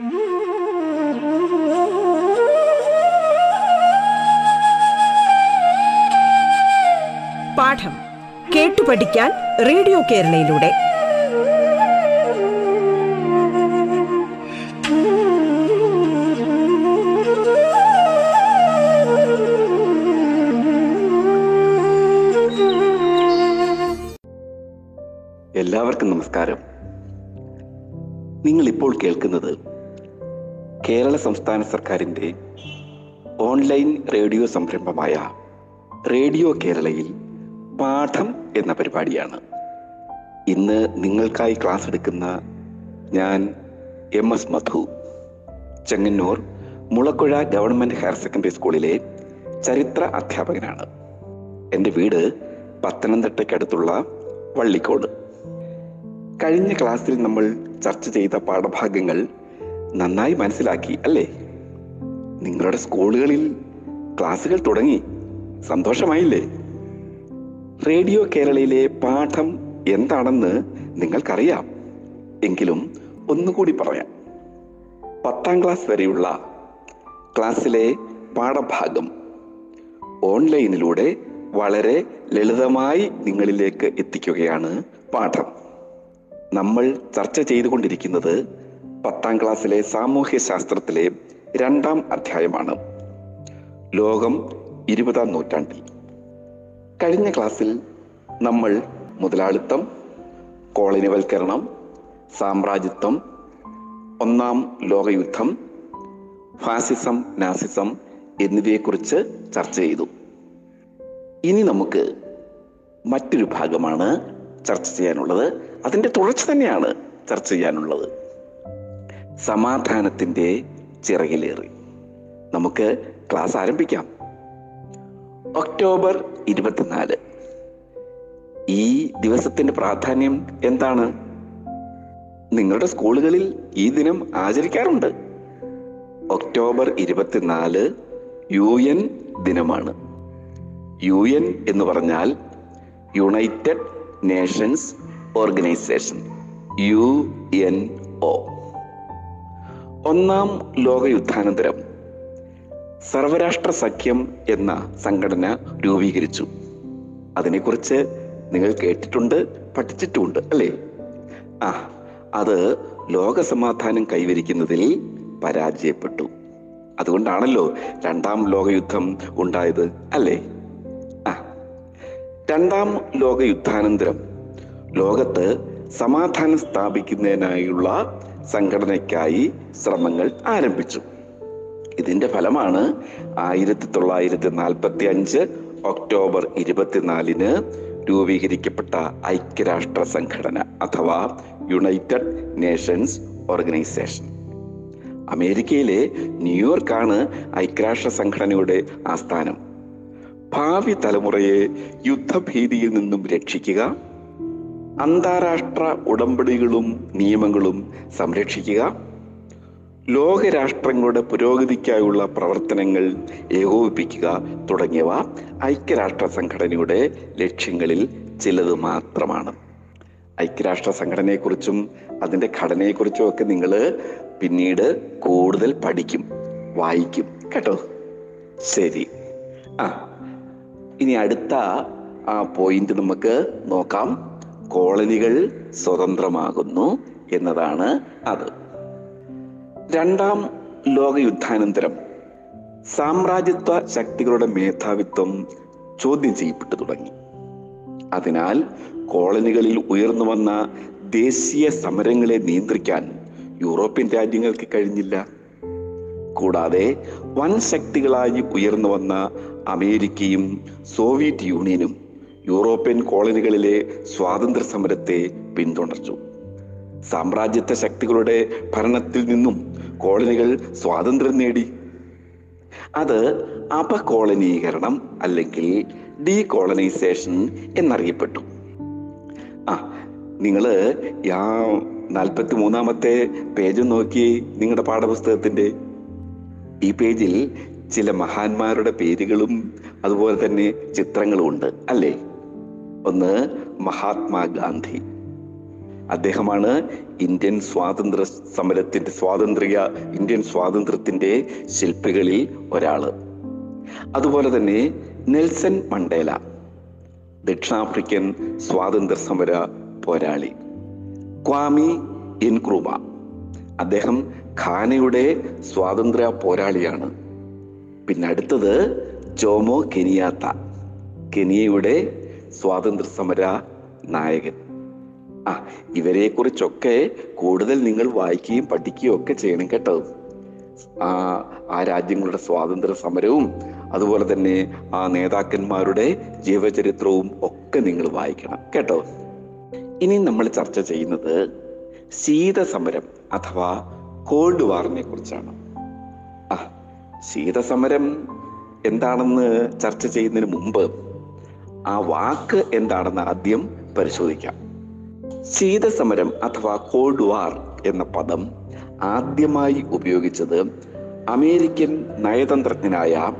പാഠം കേട്ടു പഠിക്കാൻ റേഡിയോ കേരളയിലൂടെ. എല്ലാവർക്കും നമസ്കാരം. നിങ്ങൾ ഇപ്പോൾ കേൾക്കുന്നത് കേരള സംസ്ഥാന സർക്കാരിന്റെ ഓൺലൈൻ റേഡിയോ സംരംഭമായ റേഡിയോ കേരളയിൽ പാഠം എന്ന പരിപാടിയാണ്. ഇന്ന് നിങ്ങൾക്കായി ക്ലാസ് എടുക്കുന്ന ഞാൻ M S Madhu Chengannur Mulakuzha government higher secondary സ്കൂളിലെ ചരിത്ര അധ്യാപകനാണ്. എന്റെ വീട് പത്തനംതിട്ടയ്ക്കടുത്തുള്ള വള്ളിക്കോട്. കഴിഞ്ഞ ക്ലാസ്സിൽ നമ്മൾ ചർച്ച ചെയ്ത പാഠഭാഗങ്ങൾ നന്നായി മനസ്സിലാക്കി അല്ലേ? നിങ്ങളുടെ സ്കൂളുകളിൽ ക്ലാസ്സുകൾ തുടങ്ങി. സന്തോഷമായില്ലേ? റേഡിയോ കേരളയിലെ പാഠം എന്താണെന്ന് നിങ്ങൾക്കറിയാം. എങ്കിലും ഒന്നുകൂടി പറയാം. പത്താം ക്ലാസ് വരെയുള്ള ക്ലാസ്സിലെ പാഠഭാഗം ഓൺലൈനിലൂടെ വളരെ ലളിതമായി നിങ്ങളിലേക്ക് എത്തിക്കുകയാണ് പാഠം. നമ്മൾ ചർച്ച ചെയ്തുകൊണ്ടിരിക്കുന്നത് പത്താം ക്ലാസ്സിലെ സാമൂഹ്യ ശാസ്ത്രത്തിലെ രണ്ടാം അധ്യായമാണ്. ലോകം ഇരുപതാം നൂറ്റാണ്ടിൽ. കഴിഞ്ഞ ക്ലാസ്സിൽ നമ്മൾ മുതലാളിത്തം കോളനിവൽക്കരണം സാമ്രാജ്യത്വം ഒന്നാം ലോകയുദ്ധം ഫാസിസം നാസിസം എന്നിവയെക്കുറിച്ച് ചർച്ച ചെയ്തു. ഇനി നമുക്ക് മറ്റൊരു ഭാഗമാണ് ചർച്ച ചെയ്യാനുള്ളത്. അതിന്റെ തുടർച്ച തന്നെയാണ് ചർച്ച ചെയ്യാനുള്ളത്. സമാധാനത്തിന്റെ ചിറകിലേറി. നമുക്ക് ക്ലാസ് ആരംഭിക്കാം. ഒക്ടോബർ ഇരുപത്തിനാല്. ഈ ദിവസത്തിന്റെ പ്രാധാന്യം എന്താണ്? നിങ്ങളുടെ സ്കൂളുകളിൽ ഈ ദിനം ആചരിക്കാറുണ്ട്. ഒക്ടോബർ ഇരുപത്തിനാല് യു എൻ ദിനമാണ്. യു എൻ എന്ന് പറഞ്ഞാൽ United Nations Organization U N O ഒന്നാം ലോകയുദ്ധാനന്തരം. സർവരാഷ്ട്ര സഖ്യം എന്ന സംഘടന രൂപീകരിച്ചു. അതിനെക്കുറിച്ച് നിങ്ങൾ കേട്ടിട്ടുണ്ട് പഠിച്ചിട്ടുമുണ്ട് അല്ലേ? ആ അത് ലോകസമാധാനം കൈവരിക്കുന്നതിൽ പരാജയപ്പെട്ടു. അതുകൊണ്ടാണല്ലോ രണ്ടാം ലോകയുദ്ധം ഉണ്ടായത് അല്ലേ? ആ രണ്ടാം ലോകയുദ്ധാനന്തരം. ലോകത്ത് സമാധാനം സ്ഥാപിക്കുന്നതിനായുള്ള സംഘടനയ്ക്കായി ശ്രമങ്ങൾ ആരംഭിച്ചു. ഇതിന്റെ ഫലമാണ് ആയിരത്തി തൊള്ളായിരത്തി നാൽപ്പത്തി അഞ്ച് ഒക്ടോബർ ഇരുപത്തിനാലിന് രൂപീകരിക്കപ്പെട്ട ഐക്യരാഷ്ട്ര സംഘടന അഥവാ യുണൈറ്റഡ് നേഷൻസ് ഓർഗനൈസേഷൻ. അമേരിക്കയിലെ ന്യൂയോർക്കാണ് ഐക്യരാഷ്ട്ര സംഘടനയുടെ ആസ്ഥാനം. ഭാവി തലമുറയെ യുദ്ധഭീതിയിൽ നിന്നും രക്ഷിക്കുക അന്താരാഷ്ട്ര ഉടമ്പടികളും നിയമങ്ങളും സംരക്ഷിക്കുക. ലോകരാഷ്ട്രങ്ങളുടെ പുരോഗതിക്കായുള്ള പ്രവർത്തനങ്ങൾ ഏകോപിപ്പിക്കുക തുടങ്ങിയവ ഐക്യരാഷ്ട്ര സംഘടനയുടെ ലക്ഷ്യങ്ങളിൽ ചിലത് മാത്രമാണ്. ഐക്യരാഷ്ട്ര സംഘടനയെക്കുറിച്ചും അതിന്റെ ഘടനയെക്കുറിച്ചും ഒക്കെ നിങ്ങൾ പിന്നീട് കൂടുതൽ പഠിക്കും വായിക്കും കേട്ടോ. ശരി. ആ ഇനി അടുത്ത ആ പോയിന്റ് നമുക്ക് നോക്കാം. കോളനികൾ സ്വതന്ത്രമാകുന്നു എന്നതാണ് അത്. രണ്ടാം ലോകയുദ്ധാനന്തരം സാമ്രാജ്യത്വ ശക്തികളുടെ മേധാവിത്വം ചോദ്യം ചെയ്യപ്പെട്ടു തുടങ്ങി. അതിനാൽ കോളനികളിൽ ഉയർന്നു വന്ന ദേശീയ സമരങ്ങളെ നിയന്ത്രിക്കാൻ യൂറോപ്യൻ രാജ്യങ്ങൾക്ക് കഴിഞ്ഞില്ല. കൂടാതെ വൻ ശക്തികളായി ഉയർന്നു വന്ന അമേരിക്കയും സോവിയറ്റ് യൂണിയനും യൂറോപ്യൻ കോളനികളിലെ സ്വാതന്ത്ര്യ സമരത്തെ പിന്തുണച്ചു. സാമ്രാജ്യത്വ ശക്തികളുടെ ഭരണത്തിൽ നിന്നും കോളനികൾ സ്വാതന്ത്ര്യം നേടി. അത് അപകോളനീകരണം അല്ലെങ്കിൽ ഡീകോളനൈസേഷൻ എന്നറിയപ്പെട്ടു. ആ നിങ്ങൾ ആ നാൽപ്പത്തി മൂന്നാമത്തെ പേജ് നോക്കി നിങ്ങളുടെ പാഠപുസ്തകത്തിന്റെ. ഈ പേജിൽ ചില മഹാന്മാരുടെ പേരുകളും അതുപോലെ തന്നെ ചിത്രങ്ങളും ഉണ്ട് അല്ലേ? ഒന്ന് മഹാത്മാഗാന്ധി അദ്ദേഹമാണ് ഇന്ത്യൻ സ്വാതന്ത്ര്യ സമരത്തിന്റെ സ്വാതന്ത്ര്യ ഇന്ത്യൻ സ്വാതന്ത്ര്യത്തിന്റെ ശില്പികളിൽ ഒരാൾ. അതുപോലെ തന്നെ നെൽസൺ മണ്ടേല ദക്ഷിണാഫ്രിക്കൻ സ്വാതന്ത്ര്യ സമര പോരാളി. ക്വാമി എൻക്രൂബ അദ്ദേഹം ഖാനയുടെ സ്വാതന്ത്ര്യ പോരാളിയാണ്. പിന്നെ അടുത്തത് ജോമോ കെനിയാത്ത കെനിയയുടെ സ്വാതന്ത്ര്യ സമര നായകൻ. ആ ഇവരെ കുറിച്ചൊക്കെ കൂടുതൽ നിങ്ങൾ വായിക്കുകയും പഠിക്കുകയും ഒക്കെ ചെയ്യണം കേട്ടോ. ആ ആ രാജ്യങ്ങളുടെ സ്വാതന്ത്ര്യ സമരവും അതുപോലെ തന്നെ ആ നേതാക്കന്മാരുടെ ജീവചരിത്രവും ഒക്കെ നിങ്ങൾ വായിക്കണം കേട്ടോ. ഇനി നമ്മൾ ചർച്ച ചെയ്യുന്നത് ശീതസമരം അഥവാ കോൾഡ് വാറിനെ കുറിച്ചാണ്. ആ ശീതസമരം എന്താണെന്ന് ചർച്ച ചെയ്യുന്നതിന് മുമ്പ് ആ വാക്ക് എന്താണെന്ന് ആദ്യം പരിശോധിക്കാം. ശീതസമരം അഥവാ കോൾഡ് വാർ എന്ന പദം ആദ്യമായി ഉപയോഗിച്ചത് അമേരിക്കൻ നയതന്ത്രജ്ഞനായ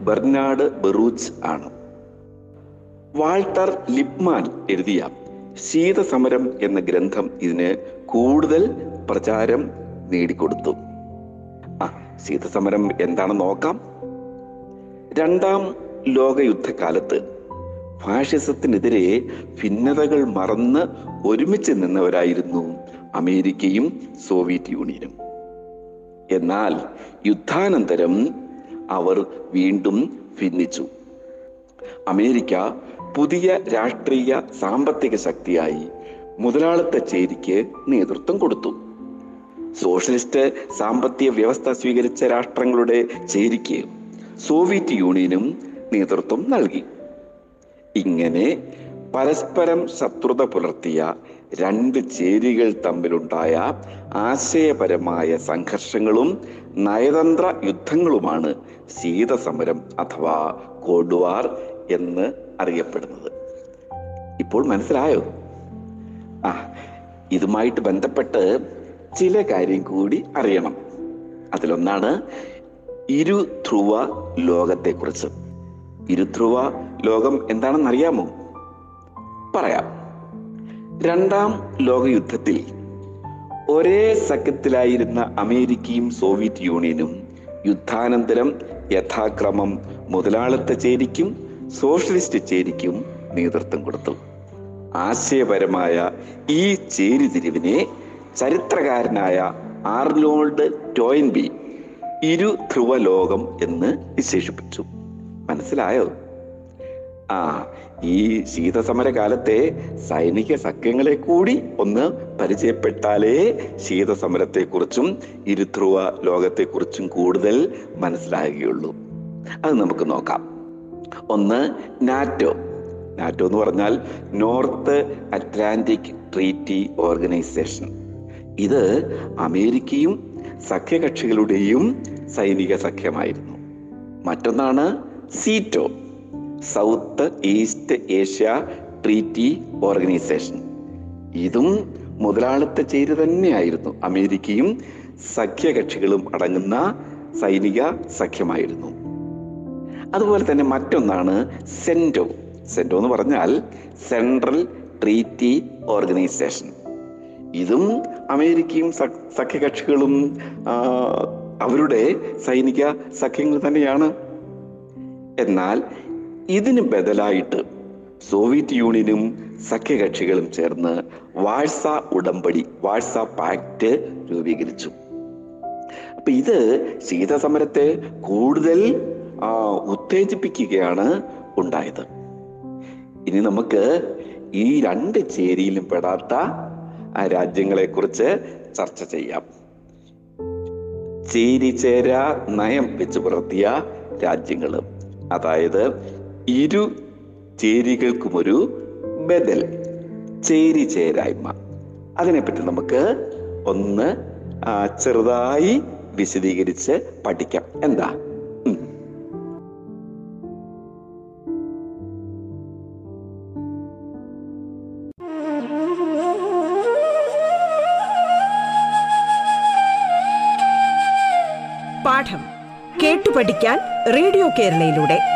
ബെർനാഡ് ബെറൂച്ച് ആണ്. വാൾട്ടർ ലിപ്മാൻ എഴുതിയ ശീതസമരം എന്ന ഗ്രന്ഥം ഇതിന് കൂടുതൽ പ്രചാരം നേടിക്കൊടുത്തു. ആ ശീതസമരം എന്താണെന്ന് നോക്കാം. രണ്ടാം ലോകയുദ്ധകാലത്ത് ഫാഷിസത്തിനെതിരെ ഭിന്നതകൾ മറന്ന് ഒരുമിച്ച് നിന്നവരായിരുന്നു അമേരിക്കയും സോവിയറ്റ് യൂണിയനും. എന്നാൽ യുദ്ധാനന്തരം അവർ വീണ്ടും ഭിന്നിച്ചു. അമേരിക്ക പുതിയ രാഷ്ട്രീയ സാമ്പത്തിക ശക്തിയായി മുതലാളിത്ത ചേരിക്ക് നേതൃത്വം കൊടുത്തു. സോഷ്യലിസ്റ്റ് സാമ്പത്തിക വ്യവസ്ഥ സ്വീകരിച്ച രാഷ്ട്രങ്ങളുടെ ചേരിക്ക് സോവിയറ്റ് യൂണിയനും നേതൃത്വം നൽകി. ഇങ്ങനെ പരസ്പരം ശത്രുത പുലർത്തിയ രണ്ട് ചേരികൾ തമ്മിലുണ്ടായ ആശയപരമായ സംഘർഷങ്ങളും നയതന്ത്ര യുദ്ധങ്ങളുമാണ് ശീതസമരം അഥവാ കോൾഡ് എന്ന് അറിയപ്പെടുന്നത്. ഇപ്പോൾ മനസ്സിലായോ? ആ ഇതുമായിട്ട് ബന്ധപ്പെട്ട് ചില കാര്യം കൂടി അറിയണം. അതിലൊന്നാണ് ഇരുധ്രുവ ലോകത്തെക്കുറിച്ച്. ഇരുധ്രുവ ലോകം എന്താണെന്നറിയാമോ? പറയാം. രണ്ടാം ലോകയുദ്ധത്തിൽ ഒരേ സഖ്യത്തിലായിരുന്ന അമേരിക്കയും സോവിയറ്റ് യൂണിയനും യുദ്ധാനന്തരം യഥാക്രമം മുതലാളിത്ത ചേരിക്കും സോഷ്യലിസ്റ്റ് ചേരിക്കും നേതൃത്വം കൊടുത്തു. ആശയപരമായ ഈ ചേരിതിരിവിനെ ചരിത്രകാരനായ ആർനോൾഡ് ടോയിൻബി ഇരു ധ്രുവ ലോകം എന്ന് വിശേഷിപ്പിച്ചു. മനസ്സിലായോ? ആ ഈ ശീതസമര കാലത്തെ സൈനിക സഖ്യങ്ങളെ കൂടി ഒന്ന് പരിചയപ്പെട്ടാലേ ശീതസമരത്തെക്കുറിച്ചും ഇരുധ്രുവ ലോകത്തെക്കുറിച്ചും കൂടുതൽ മനസ്സിലാകുകയുള്ളൂ. അത് നമുക്ക് നോക്കാം. ഒന്ന് നാറ്റോ. നാറ്റോ എന്ന് പറഞ്ഞാൽ നോർത്ത് അറ്റ്ലാന്റിക് ട്രീറ്റി ഓർഗനൈസേഷൻ. ഇത് അമേരിക്കയും സഖ്യകക്ഷികളുടെയും സൈനിക സഖ്യമായിരുന്നു. മറ്റൊന്നാണ് SEATO. South East Asia Treaty Organization. ഇതും മുതലാളിത്ത ചേരി തന്നെയായിരുന്നു. അമേരിക്കയും സഖ്യകക്ഷികളും അടങ്ങുന്ന സൈനിക സഖ്യമായിരുന്നു. അതുപോലെ തന്നെ മറ്റൊന്നാണ് സെന്റോ. സെന്റോ എന്ന് പറഞ്ഞാൽ സെൻട്രൽ ട്രീറ്റി ഓർഗനൈസേഷൻ. ഇതും അമേരിക്കയും സഖ്യകക്ഷികളും അവരുടെ സൈനിക സഖ്യങ്ങൾ തന്നെയാണ്. എന്നാൽ ഇതിന് ബദലായിട്ട് സോവിയറ്റ് യൂണിയനും സഖ്യകക്ഷികളും ചേർന്ന് വാഴ്സ ഉടമ്പടി വാഴ്സ പാക്ട് രൂപീകരിച്ചു. അപ്പൊ ഇത് ശീതസമരത്തെ കൂടുതൽ ഉത്തേജിപ്പിക്കുകയാണ് ഉണ്ടായത്. ഇനി നമുക്ക് ഈ രണ്ട് ചേരിയിലും പെടാത്ത രാജ്യങ്ങളെ കുറിച്ച് ചർച്ച ചെയ്യാം. ചേരി ചേര നയം വെച്ച് പുലർത്തിയ രാജ്യങ്ങൾ അതായത് ഇരു ചേരികൾക്കും ഒരു ബദൽ ചേരി ചേരായ്മ. അതിനെപ്പറ്റി നമുക്ക് ഒന്ന് ചെറുതായി വിശദീകരിച്ച് പഠിക്കാം. എന്താ? പാഠം കേട്ടു പഠിക്കാൻ റേഡിയോ കേരളയിലൂടെ.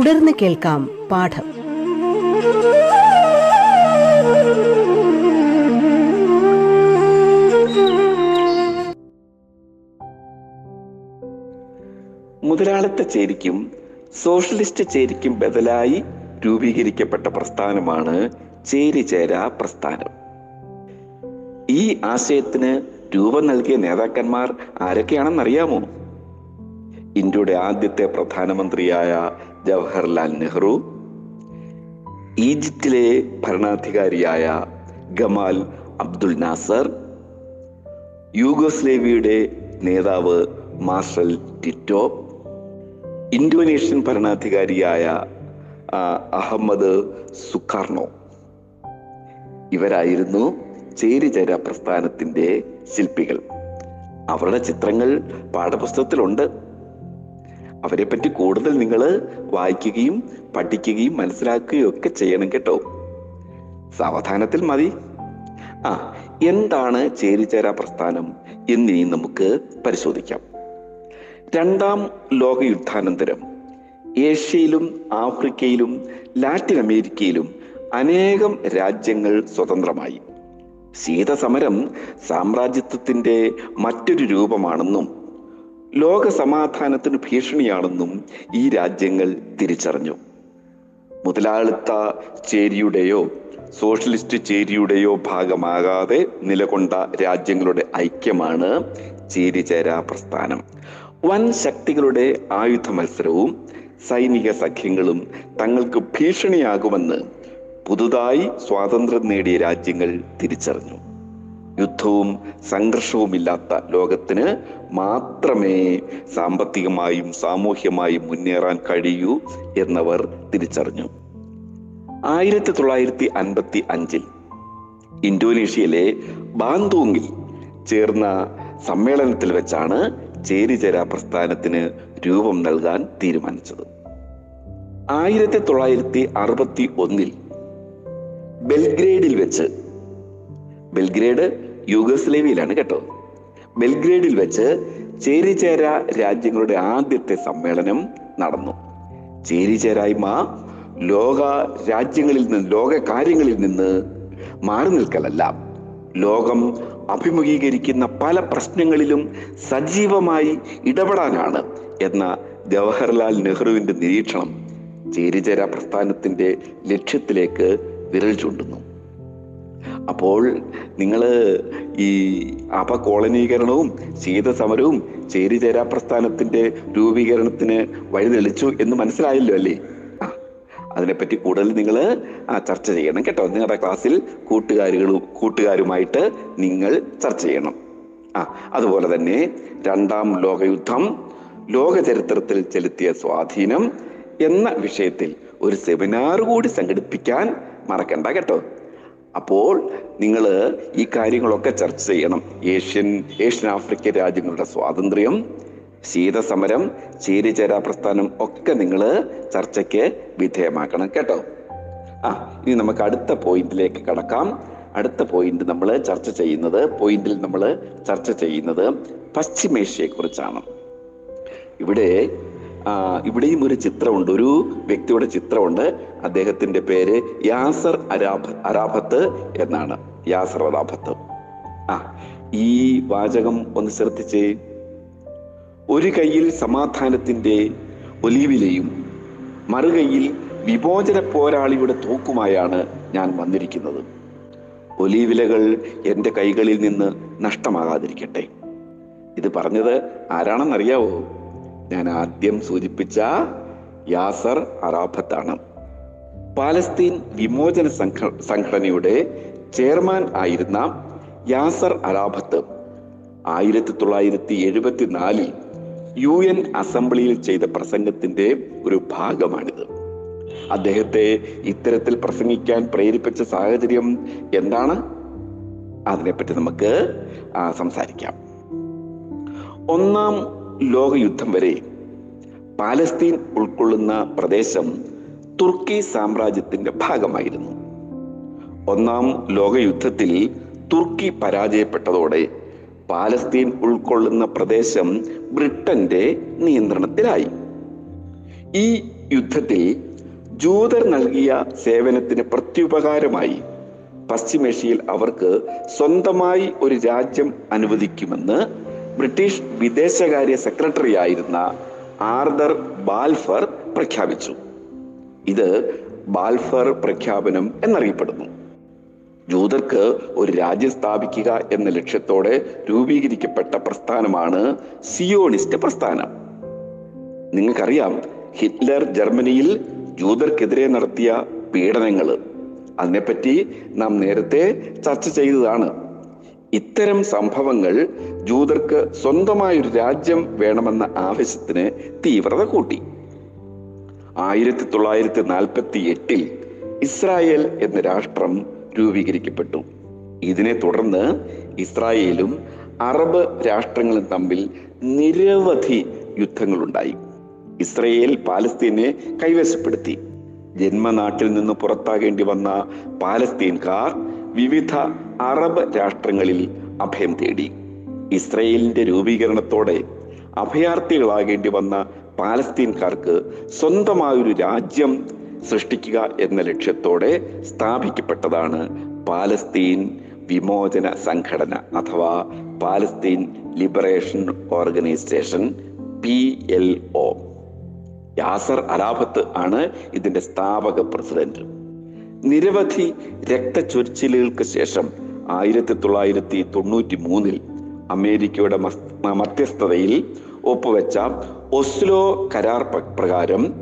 തുടർന്ന് കേൾക്കാം പാഠം. മുതലാളിത്ത ചേരിക്കും സോഷ്യലിസ്റ്റ് ചേരിക്കും ബദലായി രൂപീകരിക്കപ്പെട്ട പ്രസ്ഥാനമാണ് ചേരിചേര പ്രസ്ഥാനം. ഈ ആശയത്തിന് രൂപം നൽകിയ നേതാക്കന്മാർ ആരൊക്കെയാണെന്നറിയാമോ? ഇന്ത്യയുടെ ആദ്യത്തെ പ്രധാനമന്ത്രിയായ ജവഹർലാൽ നെഹ്റു ഈജിപ്തിലെ ഭരണാധികാരിയായ ഗമാൽ അബ്ദുൽ നാസർ യൂഗോസ്ലേവിയയുടെ നേതാവ് മാർഷൽ ടിറ്റോ ഇന്തോനേഷ്യൻ ഭരണാധികാരിയായ അഹമ്മദ് സുക്കാർണോ. ഇവരായിരുന്നു ചേരിചേര പ്രസ്ഥാനത്തിന്റെ ശില്പികൾ. അവരുടെ ചിത്രങ്ങൾ പാഠപുസ്തകത്തിലുണ്ട്. അവരെ പറ്റി കൂടുതൽ നിങ്ങൾ വായിക്കുകയും പഠിക്കുകയും മനസ്സിലാക്കുകയും ഒക്കെ ചെയ്യണം കേട്ടോ. സാവധാനത്തിൽ മതി. ആ എന്താണ് ചേരിചേര പ്രസ്ഥാനം എന്നിനി നമുക്ക് പരിശോധിക്കാം. രണ്ടാം ലോകയുദ്ധാനന്തരം. ഏഷ്യയിലും ആഫ്രിക്കയിലും ലാറ്റിൻ അമേരിക്കയിലും അനേകം രാജ്യങ്ങൾ സ്വതന്ത്രമായി. ശീതസമരം സാമ്രാജ്യത്വത്തിന്റെ മറ്റൊരു രൂപമാണെന്നും ലോക സമാധാനത്തിന് ഭീഷണിയാണെന്നും ഈ രാജ്യങ്ങൾ തിരിച്ചറിഞ്ഞു. മുതലാളിത്ത ചേരിയുടെയോ സോഷ്യലിസ്റ്റ് ചേരിയുടെയോ ഭാഗമാകാതെ നിലകൊണ്ട രാജ്യങ്ങളുടെ ഐക്യമാണ് ചേരിചേരാ പ്രസ്ഥാനം. വൻ ശക്തികളുടെ ആയുധ മത്സരവും സൈനിക സഖ്യങ്ങളും തങ്ങൾക്ക് ഭീഷണിയാകുമെന്ന് പുതുതായി സ്വാതന്ത്ര്യം നേടിയ രാജ്യങ്ങൾ തിരിച്ചറിഞ്ഞു. യുദ്ധവും സംഘർഷവുമില്ലാത്ത ലോകത്തിന് മാത്രമേ സാമ്പത്തികമായും സാമൂഹ്യമായും മുന്നേറാൻ കഴിയൂ എന്നവർ തിരിച്ചറിഞ്ഞു. ആയിരത്തി തൊള്ളായിരത്തി അൻപത്തി അഞ്ചിൽ ഇന്തോനേഷ്യയിലെ ബാന്തോങ്ങിൽ ചേർന്ന സമ്മേളനത്തിൽ വെച്ചാണ് ചേരിചേര പ്രസ്ഥാനത്തിന് രൂപം നൽകാൻ തീരുമാനിച്ചത്. ആയിരത്തി തൊള്ളായിരത്തി അറുപത്തി ഒന്നിൽ ബെൽഗ്രേഡിൽ വെച്ച് ബെൽഗ്രേഡ് യൂഗോസ്ലേവിയയിലാണ് കേട്ടോ. ബെൽഗ്രേഡിൽ വെച്ച് ചേരിചേര രാജ്യങ്ങളുടെ ആദ്യത്തെ സമ്മേളനം നടന്നു. ചേരിചേരായ്മ ലോക രാജ്യങ്ങളിൽ നിന്ന് ലോക കാര്യങ്ങളിൽ നിന്ന് മാറി നിൽക്കലല്ല. ലോകം അഭിമുഖീകരിക്കുന്ന പല പ്രശ്നങ്ങളിലും സജീവമായി ഇടപെടാനാണ് എന്ന ജവഹർലാൽ നെഹ്റുവിന്റെ നിരീക്ഷണം ചേരിചേര പ്രസ്ഥാനത്തിന്റെ ലക്ഷ്യത്തിലേക്ക് വിരൽ ചൂണ്ടുന്നു. അപ്പോൾ നിങ്ങൾ ഈ അപകോളനീകരണവും ശീതസമരവും ചേരിചേരാ പ്രസ്ഥാനത്തിന്റെ രൂപീകരണത്തിന് വഴി തെളിച്ചു എന്ന് മനസ്സിലായല്ലോ അല്ലേ? അതിനെപ്പറ്റി കൂടുതൽ നിങ്ങൾ ചർച്ച ചെയ്യണം കേട്ടോ. നിങ്ങളുടെ ക്ലാസ്സിൽ കൂട്ടുകാരികളും കൂട്ടുകാരുമായിട്ട് നിങ്ങൾ ചർച്ച ചെയ്യണം. ആ അതുപോലെ തന്നെ രണ്ടാം ലോകയുദ്ധം ലോക ചരിത്രത്തിൽ ചെലുത്തിയ സ്വാധീനം എന്ന വിഷയത്തിൽ ഒരു സെമിനാർ കൂടി സംഘടിപ്പിക്കാൻ മറക്കണ്ട കേട്ടോ. അപ്പോൾ നിങ്ങൾ ഈ കാര്യങ്ങളൊക്കെ ചർച്ച ചെയ്യണം. ഏഷ്യൻ ഏഷ്യൻ ആഫ്രിക്കൻ രാജ്യങ്ങളുടെ സ്വാതന്ത്ര്യം ശീതസമരം ചേരിചേരാ പ്രസ്ഥാനം ഒക്കെ നിങ്ങൾ ചർച്ചയ്ക്ക് വിധേയമാക്കണം കേട്ടോ. ആ ഇനി നമുക്ക് അടുത്ത പോയിന്റിലേക്ക് കടക്കാം. അടുത്ത പോയിന്റ് നമ്മൾ ചർച്ച ചെയ്യുന്നത് പോയിന്റിൽ നമ്മൾ ചർച്ച ചെയ്യുന്നത് പശ്ചിമേഷ്യയെ കുറിച്ചാണ് ഇവിടെ ഇവിടെയും ഒരു ചിത്രമുണ്ട് ഒരു വ്യക്തിയുടെ ചിത്രമുണ്ട്. അദ്ദേഹത്തിന്റെ പേര് യാസർ അരാബ അരാബത്ത് എന്നാണ്. യാസർ അരാബത്ത് ആ ഈ വാചകം ഒന്ന് ശ്രദ്ധിച്ച്. ഒരു കയ്യിൽ സമാധാനത്തിന്റെ ഒലീവിലയും മറുകൈയിൽ വിമോചന പോരാളിയുടെ തോക്കുമായാണ് ഞാൻ വന്നിരിക്കുന്നത്. ഒലിവിലകൾ എന്റെ കൈകളിൽ നിന്ന് നഷ്ടമാകാതിരിക്കട്ടെ. ഇത് പറഞ്ഞത് ആരാണെന്നറിയാവോ? ഞാൻ ആദ്യം സൂചിപ്പിച്ച യാസർ അറാഫത്താണ് പാലസ്തീൻ വിമോചന സംഘ സംഘടനയുടെ ചെയർമാൻ ആയിരുന്ന യാസർ അറാഫത്ത് ആയിരത്തി തൊള്ളായിരത്തി എഴുപത്തിനാലിൽ യു എൻ അസംബ്ലിയിൽ ചെയ്ത പ്രസംഗത്തിന്റെ ഒരു ഭാഗമാണിത്. അദ്ദേഹത്തെ ഇത്തരത്തിൽ പ്രസംഗിക്കാൻ പ്രേരിപ്പിച്ച സാഹചര്യം എന്താണ്? അതിനെപ്പറ്റി നമുക്ക് സംസാരിക്കാം. ഒന്നാം ലോകയുദ്ധം വരെ പാലസ്തീൻ ഉൾക്കൊള്ളുന്ന പ്രദേശം തുർക്കി സാമ്രാജ്യത്തിന്റെ ഭാഗമായിരുന്നു. ഒന്നാം ലോകയുദ്ധത്തിൽ തുർക്കി പരാജയപ്പെട്ടതോടെ പാലസ്തീൻ ഉൾക്കൊള്ളുന്ന പ്രദേശം ബ്രിട്ടന്റെ നിയന്ത്രണത്തിലായി. ഈ യുദ്ധത്തിൽ ജൂതർ നൽകിയ സേവനത്തിന് പ്രത്യുപകാരമായി പശ്ചിമേഷ്യയിൽ അവർക്ക് സ്വന്തമായി ഒരു രാജ്യം അനുവദിക്കുമെന്ന് ബ്രിട്ടീഷ് വിദേശകാര്യ സെക്രട്ടറി ആയിരുന്ന ആർദർ ബാൽഫർ പ്രഖ്യാപിച്ചു. ഇത് ബാൽഫർ പ്രഖ്യാപനം എന്നറിയപ്പെടുന്നു. ജൂതർക്ക് ഒരു രാജ്യം സ്ഥാപിക്കുക എന്ന ലക്ഷ്യത്തോടെ രൂപീകരിക്കപ്പെട്ട പ്രസ്ഥാനമാണ് സിയോണിസ്റ്റ് പ്രസ്ഥാനം. നിങ്ങൾക്കറിയാം ഹിറ്റ്ലർ ജർമ്മനിയിൽ ജൂതർക്കെതിരെ നടത്തിയ പീഡനങ്ങൾ. അതിനെപ്പറ്റി നാം നേരത്തെ ചർച്ച ചെയ്തതാണ്. ഇത്തരം സംഭവങ്ങൾ ജൂതർക്ക് സ്വന്തമായൊരു രാജ്യം വേണമെന്ന ആവശ്യത്തിന് തീവ്രത കൂട്ടി. ആയിരത്തി തൊള്ളായിരത്തി നാൽപ്പത്തി എട്ടിൽ ഇസ്രായേൽ എന്ന രാഷ്ട്രം രൂപീകരിക്കപ്പെട്ടു. ഇതിനെ തുടർന്ന് ഇസ്രായേലും അറബ് രാഷ്ട്രങ്ങളും തമ്മിൽ നിരവധി യുദ്ധങ്ങളുണ്ടായി. ഇസ്രയേൽ പാലസ്തീനെ കൈവശപ്പെടുത്തി. ജന്മനാട്ടിൽ നിന്ന് പുറത്താകേണ്ടി വന്ന പാലസ്തീൻകാർ വിവിധ അറബ് രാഷ്ട്രങ്ങളിൽ അഭയം തേടി. ഇസ്രയേലിന്റെ രൂപീകരണത്തോടെ അഭയാർത്ഥികളാകേണ്ടി വന്ന പാലസ്തീൻകാർക്ക് സ്വന്തമായൊരു രാജ്യം സൃഷ്ടിക്കുക എന്ന ലക്ഷ്യത്തോടെ സ്ഥാപിക്കപ്പെട്ടതാണ് പാലസ്തീൻ വിമോചന സംഘടന അഥവാ Palestine Liberation Organization P L O. Yasser അലാബത്ത് ആണ് ഇതിന്റെ സ്ഥാപക പ്രസിഡന്റ്. നിരവധി രക്തച്ചൊരിച്ചിലുകൾക്ക് ശേഷം ആയിരത്തി തൊള്ളായിരത്തി തൊണ്ണൂറ്റി മൂന്നിൽ അമേരിക്കയുടെ മധ്യസ്ഥതയിൽ ഒപ്പുവെച്ച ഒസ്ലോ കരാർ പ്രകാരം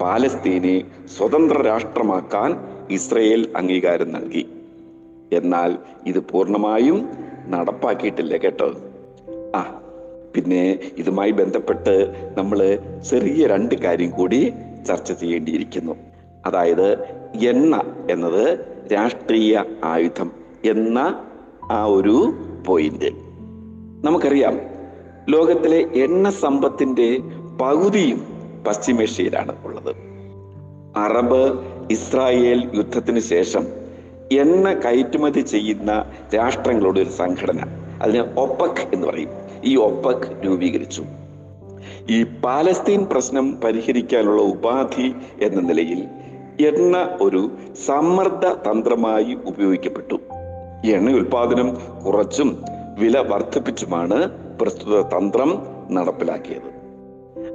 പാലസ്തീനെ സ്വതന്ത്ര രാഷ്ട്രമാക്കാൻ ഇസ്രയേൽ അംഗീകാരം നൽകി. എന്നാൽ ഇത് പൂർണമായും നടപ്പാക്കിയിട്ടില്ല കേട്ടോ. ആ പിന്നെ ഇതുമായി ബന്ധപ്പെട്ട് നമ്മൾ ചെറിയ രണ്ട് കാര്യം കൂടി ചർച്ച ചെയ്യേണ്ടിയിരിക്കുന്നു. അതായത് എണ്ണ എന്നത് രാഷ്ട്രീയ ആയുധം എന്ന ആ ഒരു പോയിന്റ് നമുക്കറിയാം ലോകത്തിലെ എണ്ണ സമ്പത്തിന്റെ പകുതിയും പശ്ചിമേഷ്യയിലാണ് ഉള്ളത്. അറബ് ഇസ്രായേൽ യുദ്ധത്തിന് ശേഷം എണ്ണ കയറ്റുമതി ചെയ്യുന്ന രാഷ്ട്രങ്ങളുടെ ഒരു സംഘടന അതിന് ഒപ്പക് എന്ന് പറയും. ഈ ഒപ്പക് രൂപീകരിച്ചു. ഈ പാലസ്തീൻ പ്രശ്നം പരിഹരിക്കാനുള്ള ഉപാധി എന്ന നിലയിൽ എണ്ണ ഒരു സമ്മർദ്ദ തന്ത്രമായി ഉപയോഗിക്കപ്പെട്ടു. എണ്ണ ഉൽപാദനം കുറച്ചും വില വർദ്ധിപ്പിച്ചുമാണ് പ്രസ്തുത തന്ത്രം നടപ്പിലാക്കിയത്.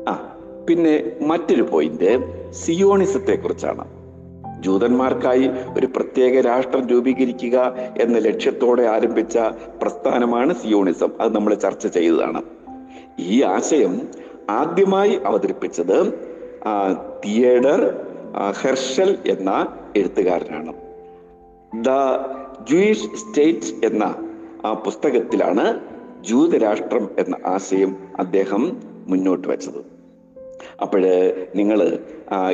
ആ പിന്നെ മറ്റൊരു പോയിന്റ് സിയോണിസത്തെ കുറിച്ചാണ് ജൂതന്മാർക്കായി ഒരു പ്രത്യേക രാഷ്ട്രം രൂപീകരിക്കുക എന്ന ലക്ഷ്യത്തോടെ ആരംഭിച്ച പ്രസ്ഥാനമാണ് സിയോണിസം. അത് നമ്മൾ ചർച്ച ചെയ്തതാണ്. ഈ ആശയം ആദ്യമായി അവതരിപ്പിച്ചത് തിയേഡർ ഹെർഷൽ എന്ന എഴുത്തുകാരനാണ്. ദ ജൂയിഷ് സ്റ്റേറ്റ് എന്ന പുസ്തകത്തിലാണ് ജൂതരാഷ്ട്രം എന്ന ആശയം അദ്ദേഹം മുന്നോട്ട് വെച്ചത്. അപ്പോഴ് നിങ്ങൾ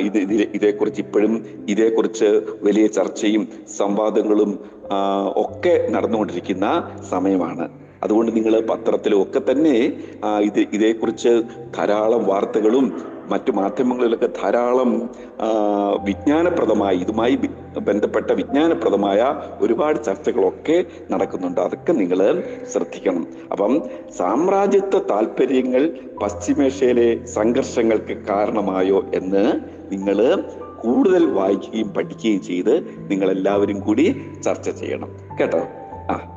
ഇത് ഇതിൽ ഇതേക്കുറിച്ച് ഇപ്പോഴും ഇതേക്കുറിച്ച് വലിയ ചർച്ചയും സംവാദങ്ങളും ഒക്കെ നടന്നുകൊണ്ടിരിക്കുന്ന സമയമാണ്. അതുകൊണ്ട് നിങ്ങൾ പത്രത്തിലും ഒക്കെ തന്നെ ഇത് ഇതേക്കുറിച്ച് ധാരാളം വാർത്തകളും മറ്റു മാധ്യമങ്ങളിലൊക്കെ ധാരാളം വിജ്ഞാനപ്രദമായി ഇതുമായി ബന്ധപ്പെട്ട വിജ്ഞാനപ്രദമായ ഒരുപാട് ചർച്ചകളൊക്കെ നടക്കുന്നുണ്ട്. അതൊക്കെ നിങ്ങൾ ശ്രദ്ധിക്കണം. അപ്പം സാമ്രാജ്യത്വ താല്പര്യങ്ങൾ പശ്ചിമേഷ്യയിലെ സംഘർഷങ്ങൾക്ക് കാരണമായോ എന്ന് നിങ്ങൾ കൂടുതൽ വായിക്കുകയും പഠിക്കുകയും ചെയ്ത് നിങ്ങളെല്ലാവരും കൂടി ചർച്ച ചെയ്യണം. കേട്ടോ? ആ.